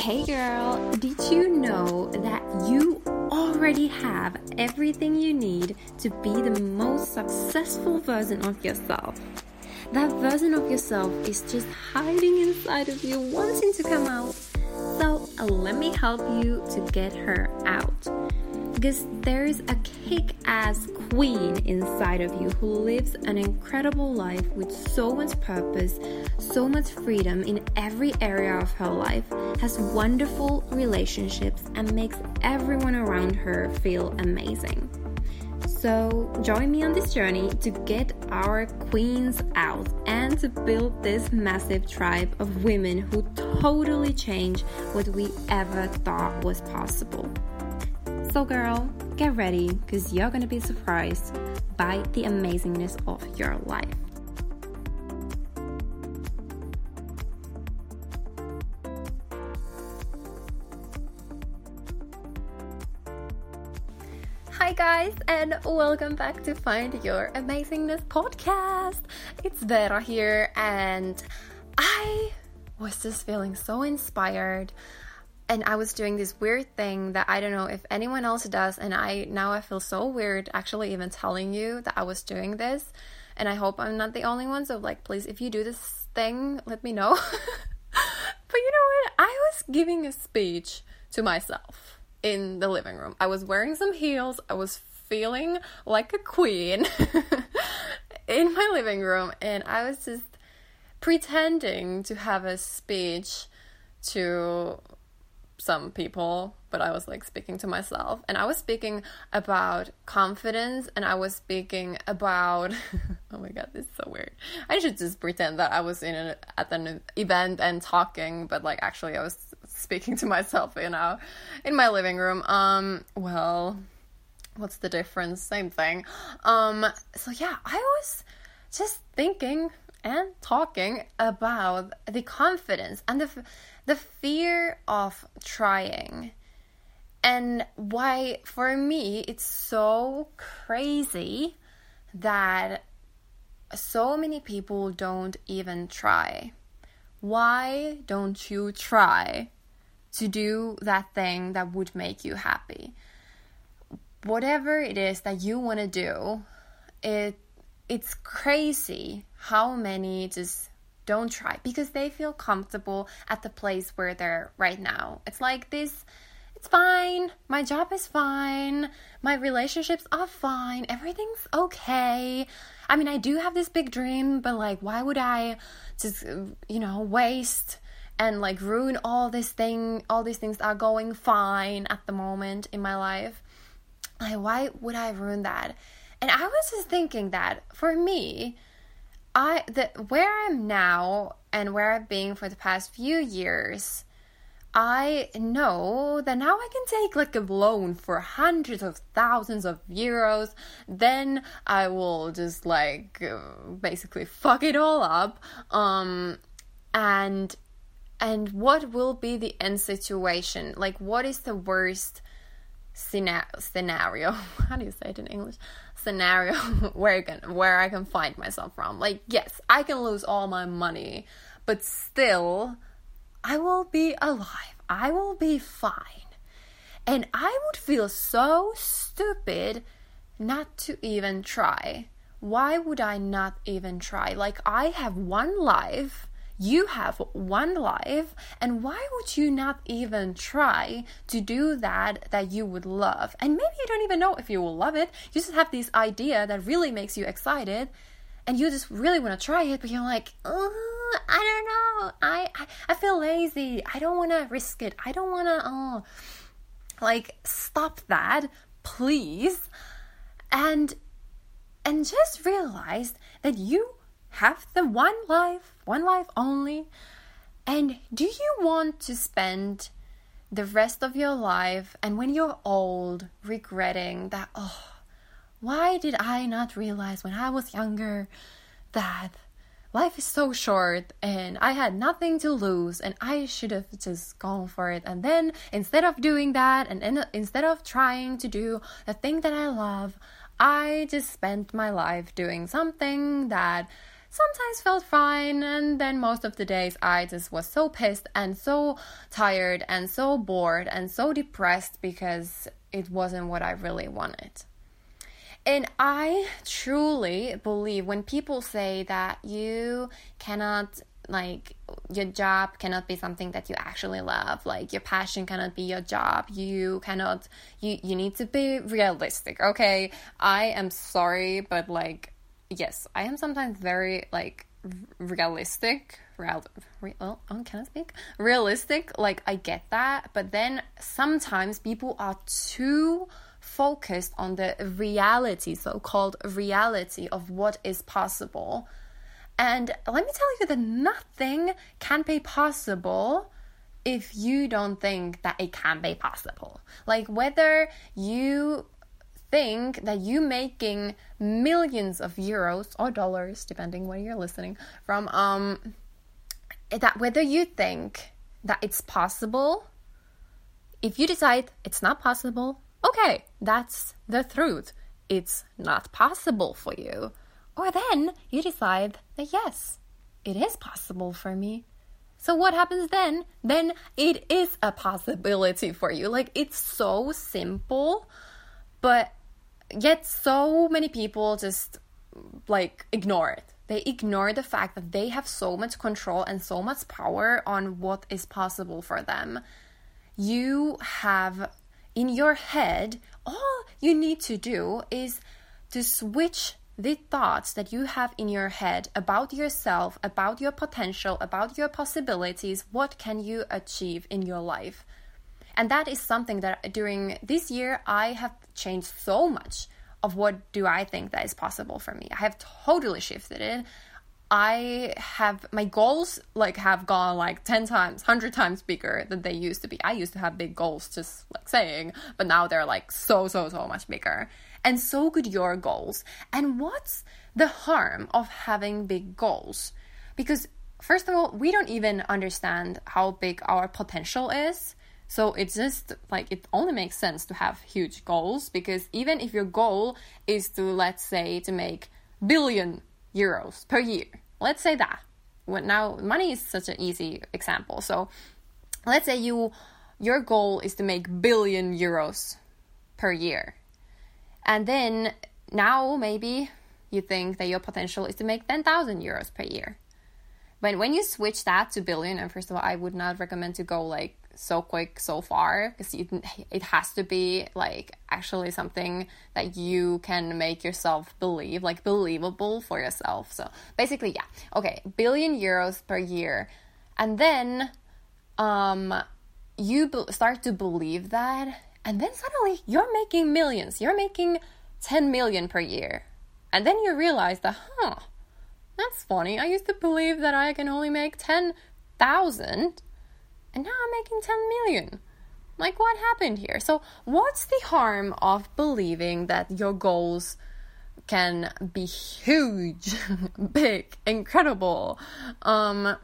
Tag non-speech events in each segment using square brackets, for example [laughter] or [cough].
Hey girl, did you know that you already have everything you need to be the most successful version of yourself? That version of yourself is just hiding inside of you, wanting to come out. So, uh, let me help you to get her out because there's a kick ass queen inside of you who lives an incredible life with so much purpose, so much freedom in every area of her life, has wonderful relationships, and makes everyone around her feel amazing. So, join me on this journey to get our queens out and to build this massive tribe of women who totally change what we ever thought was possible. So, girl, get ready because you're going to be surprised by the amazingness of your life. Hi, guys, and welcome back to Find Your Amazingness podcast. It's Vera here, and I was just feeling so inspired and I was doing this weird thing that I don't know if anyone else does and I now I feel so weird actually even telling you that I was doing this and I hope I'm not the only one so like please if you do this thing let me know. [laughs] But you know what? I was giving a speech to myself in the living room. I was wearing some heels. I was feeling like a queen [laughs] in my living room and I was just pretending to have a speech to some people, but I was like speaking to myself. And I was speaking about confidence and I was speaking about [laughs] oh my god, this is so weird. I should just pretend that I was in an at an event and talking, but like actually I was speaking to myself, you know, in my living room. Um well, what's the difference? Same thing. Um so yeah, I was just thinking and talking about the confidence and the the fear of trying. And why for me it's so crazy that so many people don't even try. Why don't you try to do that thing that would make you happy? Whatever it is that you want to do it it's crazy how many just don't try because they feel comfortable at the place where they're right now. It's like this it's fine. My job is fine. My relationships are fine. Everything's okay. I mean, I do have this big dream, but like, why would I just, you know, waste and like ruin all this thing, all these things are going fine at the moment in my life? Like, why would I ruin that? And I was just thinking that for me, I the where I'm now and where I've been for the past few years, I know that now I can take like a loan for hundreds of thousands of euros. Then I will just like basically fuck it all up. Um, and and what will be the end situation? Like, what is the worst scenario? [laughs] How do you say it in English? Scenario [laughs] where I can where I can find myself from. Like, yes, I can lose all my money, but still I will be alive. I will be fine. And I would feel so stupid not to even try. Why would I not even try? Like, I have one life you have one life, and why would you not even try to do that that you would love? And maybe you don't even know if you will love it. You just have this idea that really makes you excited, and you just really want to try it, but you're like, oh, I don't know. I, I, I feel lazy. I don't want to risk it. I don't want to, oh, uh, like, stop that, please. And and just realize that you have the one life, one life only. And do you want to spend the rest of your life and when you're old regretting that, oh, why did I not realize when I was younger that life is so short and I had nothing to lose and I should have just gone for it. And then instead of doing that and instead of trying to do the thing that I love, I just spent my life doing something that sometimes felt fine and then most of the days I just was so pissed and so tired and so bored and so depressed because it wasn't what I really wanted. And I truly believe when people say that you cannot like your job cannot be something that you actually love like your passion cannot be your job you cannot you you need to be realistic okay i am sorry but like yes i am sometimes very like realistic real, well oh, can i speak realistic like i get that but then sometimes people are too focused on the reality so-called reality of what is possible and let me tell you that nothing can be possible if you don't think that it can be possible. Like whether you think that you making millions of euros or dollars, depending where you're listening from, um, that whether you think that it's possible, if you decide it's not possible, okay, that's the truth. It's not possible for you. Or then you decide that yes, it is possible for me. So what happens then? Then it is a possibility for you. Like it's so simple, but yet so many people just like ignore it. They ignore the fact that they have so much control and so much power on what is possible for them. You have in your head, all you need to do is to switch the thoughts that you have in your head about yourself, about your potential, about your possibilities, what can you achieve in your life? And that is something that during this year I have changed so much of what do I think that is possible for me. I have totally shifted it. I have my goals like have gone like 10 times, 100 times bigger than they used to be. I used to have big goals just like saying, but now they're like so so so much bigger and so could your goals. And what's the harm of having big goals? Because, first of all, we don't even understand how big our potential is. So it's just like it only makes sense to have huge goals because even if your goal is to, let's say, to make billion euros per year, let's say that. Well, now money is such an easy example. So let's say you your goal is to make billion euros per year and then now maybe you think that your potential is to make 10,000 euros per year. But when you switch that to billion, and first of all, I would not recommend to go like so quick so far because it has to be like actually something that you can make yourself believe, like believable for yourself. So basically, yeah, okay, billion euros per year, and then um, you start to believe that and then suddenly you're making millions. You're making 10 million per year. And then you realize that, huh, that's funny. I used to believe that I can only make 10,000 and now I'm making 10 million. Like, what happened here? So, what's the harm of believing that your goals can be huge, [laughs] big, incredible? Um,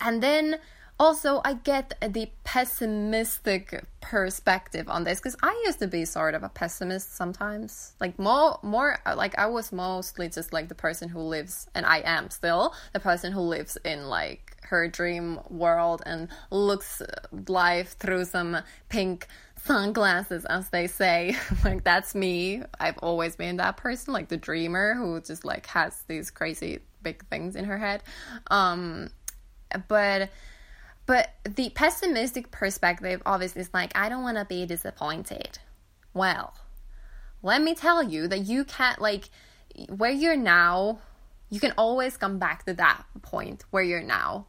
and then also i get the pessimistic perspective on this because i used to be sort of a pessimist sometimes like more more like i was mostly just like the person who lives and i am still the person who lives in like her dream world and looks life through some pink sunglasses as they say [laughs] like that's me i've always been that person like the dreamer who just like has these crazy big things in her head um but but the pessimistic perspective obviously is like, I don't want to be disappointed. Well, let me tell you that you can't, like, where you're now, you can always come back to that point where you're now.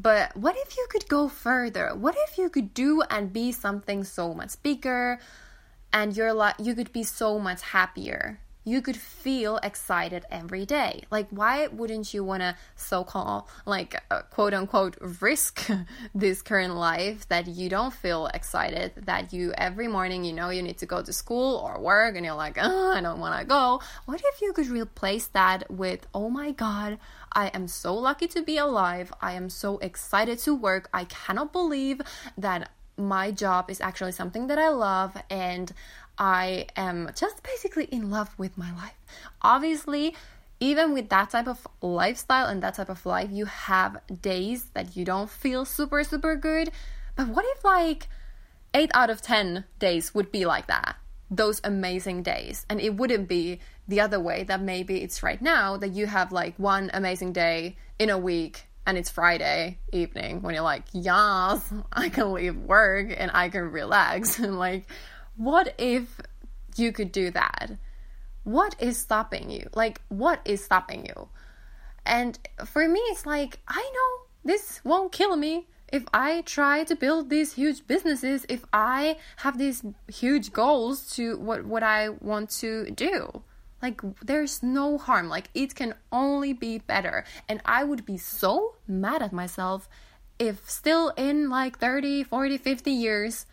But what if you could go further? What if you could do and be something so much bigger and you're like you could be so much happier? You could feel excited every day. Like, why wouldn't you want to so called, like, uh, quote unquote, risk [laughs] this current life that you don't feel excited, that you every morning you know you need to go to school or work and you're like, oh, I don't want to go? What if you could replace that with, oh my God, I am so lucky to be alive. I am so excited to work. I cannot believe that my job is actually something that I love and I am just basically in love with my life. Obviously, even with that type of lifestyle and that type of life, you have days that you don't feel super, super good. But what if like eight out of 10 days would be like that? Those amazing days. And it wouldn't be the other way that maybe it's right now that you have like one amazing day in a week and it's Friday evening when you're like, yes, I can leave work and I can relax. [laughs] And like, what if you could do that? what is stopping you? Like, what is stopping you? And for me, it's like, I know this won't kill me if I try to build these huge businesses, if I have these huge goals to what, what I want to do. Like, there's no harm. Like, it can only be better. And I would be so mad at myself if still in like 30, 40, 50 years,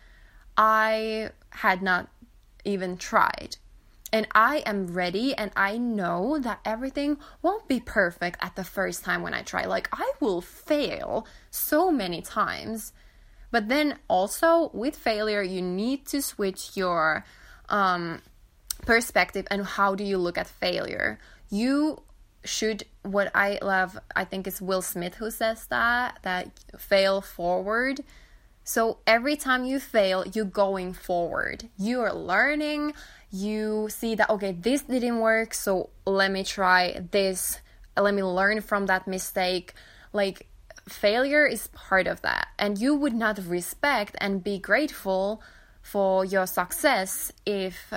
I had not even tried and I am ready and I know that everything won't be perfect at the first time when I try. Like, I will fail so many times. But then also with failure, you need to switch your um, perspective and how do you look at failure. You should, what I love, I think it's Will Smith who says that, that fail forward. So every time you fail, you're going forward. You are learning, you see that okay this didn't work so let me try this. Let me learn from that mistake. Like failure is part of that. And you would not respect and be grateful for your success if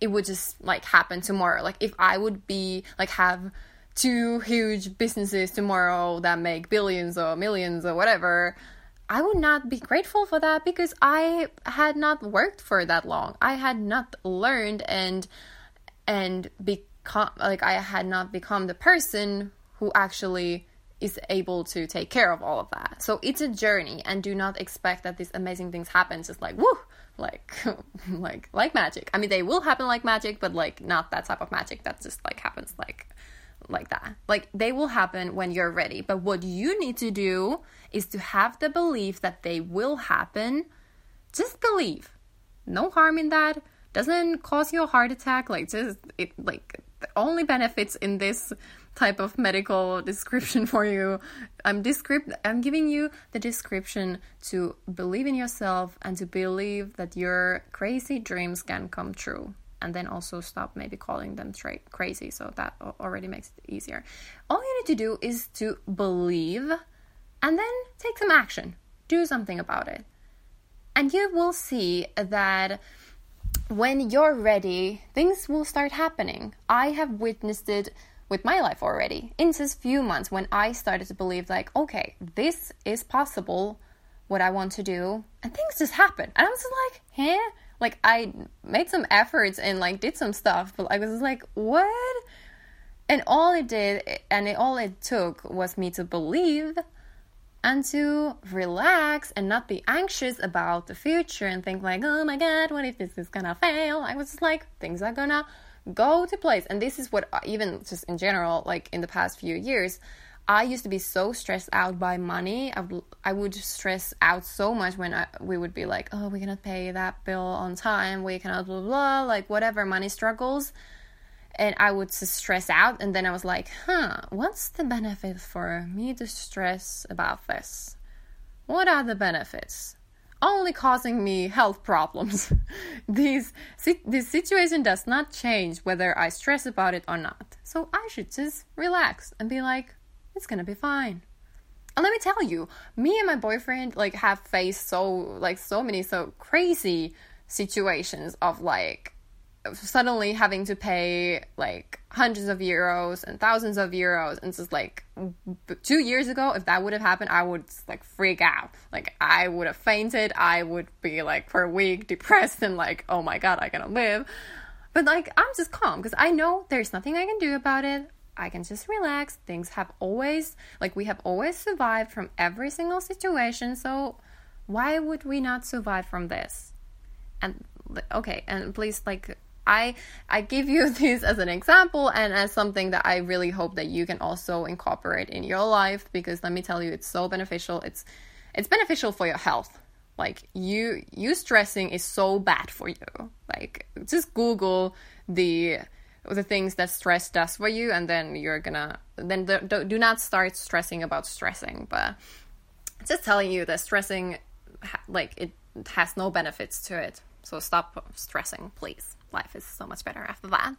it would just like happen tomorrow. Like if i would be like have two huge businesses tomorrow that make billions or millions or whatever I would not be grateful for that because I had not worked for that long. I had not learned and and become like I had not become the person who actually is able to take care of all of that. So it's a journey and do not expect that these amazing things happen just like woo like [laughs] like like magic. I mean they will happen like magic but like not that type of magic that just like happens like like that. Like they will happen when you're ready. But what you need to do is to have the belief that they will happen. Just believe. No harm in that. Doesn't cause you a heart attack. Like just it like the only benefits in this type of medical [laughs] description for you. I'm descript I'm giving you the description to believe in yourself and to believe that your crazy dreams can come true and then also stop maybe calling them straight crazy so that already makes it easier. All you need to do is to believe and then take some action. Do something about it. And you will see that when you're ready things will start happening. I have witnessed it with my life already. In just few months when i started to believe like okay this is possible what i want to do and things just happen. And i was like huh like I made some efforts and like did some stuff, but I was like, what? And all it did, and it, all it took was me to believe and to relax and not be anxious about the future and think like, oh my god, what if this is gonna fail? I was just like, things are gonna go to place. And this is what even just in general, like in the past few years, I used to be so stressed out by money. I would, I would stress out so much when I, we would be like, oh, we cannot pay that bill on time. We cannot blah, blah, like whatever money struggles. And I would stress out. And then I was like, huh, what's the benefit for me to stress about this? What are the benefits? Only causing me health problems. [laughs] These, this situation does not change whether I stress about it or not. So I should just relax and be like, it's gonna be fine. And let me tell you, me and my boyfriend like have faced so like so many so crazy situations of like suddenly having to pay like hundreds of euros and thousands of euros. And just like two years ago if that would have happened i would like freak out. Like i would have fainted. I would be like for a week [laughs] depressed and like oh my god i cannot live. But like i'm just calm because i know there's nothing i can do about it I can just relax. Things have always, like, we have always survived from every single situation. So, why would we not survive from this? And, okay, and please, like, I I give you [laughs] this as an example and as something that I really hope that you can also incorporate in your life because let me tell you it's so beneficial it's it's beneficial for your health like you you stressing is so bad for you like just google the the things that stress does for you and then you're gonna then do, do not start stressing about stressing but just telling you that stressing like it has no benefits to it. So stop stressing please. Life is so much better after that.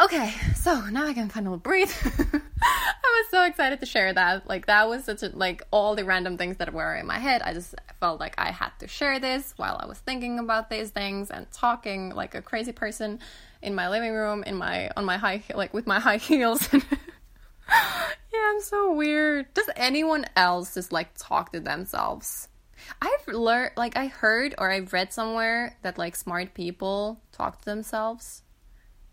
Okay so now i can finally breathe. [laughs] I was so excited to share that. Like that was such a like all the random things that were in my head. I just felt like i had to share this while i was thinking about these things and talking like a crazy person in my living room in my on my high like with my [laughs] high heels [laughs] yeah i'm so weird does anyone else just like talk to themselves i've learned like i heard or I've read somewhere that like smart people talk to themselves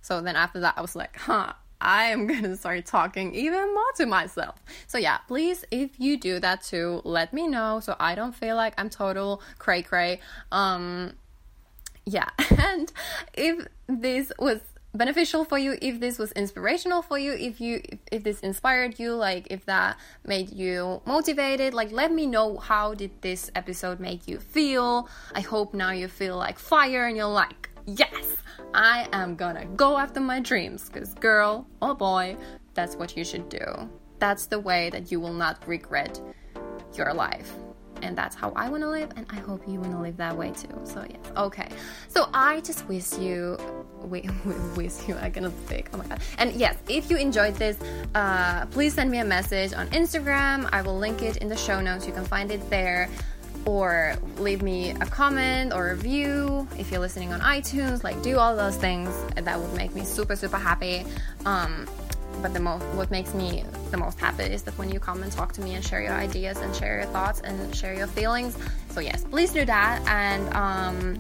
so then after that i was like huh I am [laughs] gonna start talking even more to myself. So yeah, please, if you do that too, let me know so I don't feel like I'm total cray cray. Um, yeah. [laughs] And if this was beneficial for you if this was inspirational for you if you if this inspired you like if that made you motivated like let me know how did this episode make you feel. I hope now you feel like fire and you're like yes i am gonna go after my dreams. Because girl or boy that's what you should do. That's the way that you will not regret your life and that's how I want to live, and I hope you want to live that way too. So yes, okay. So I just wish you, [laughs] wait, wish you. I cannot speak. Oh my god. And yes, if you enjoyed this, uh, please send me a message on Instagram. I will link it in the show notes. You can find it there. Or leave me a comment or a review if you're listening on iTunes. Like, do all those things. That would make me super, super happy. Um, but the most what makes me the most happy is that when you come and talk to me and share your ideas and share your thoughts and share your feelings. So yes please do that. And um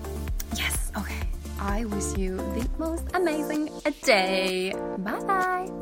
yes okay. I wish you the most amazing day. Bye bye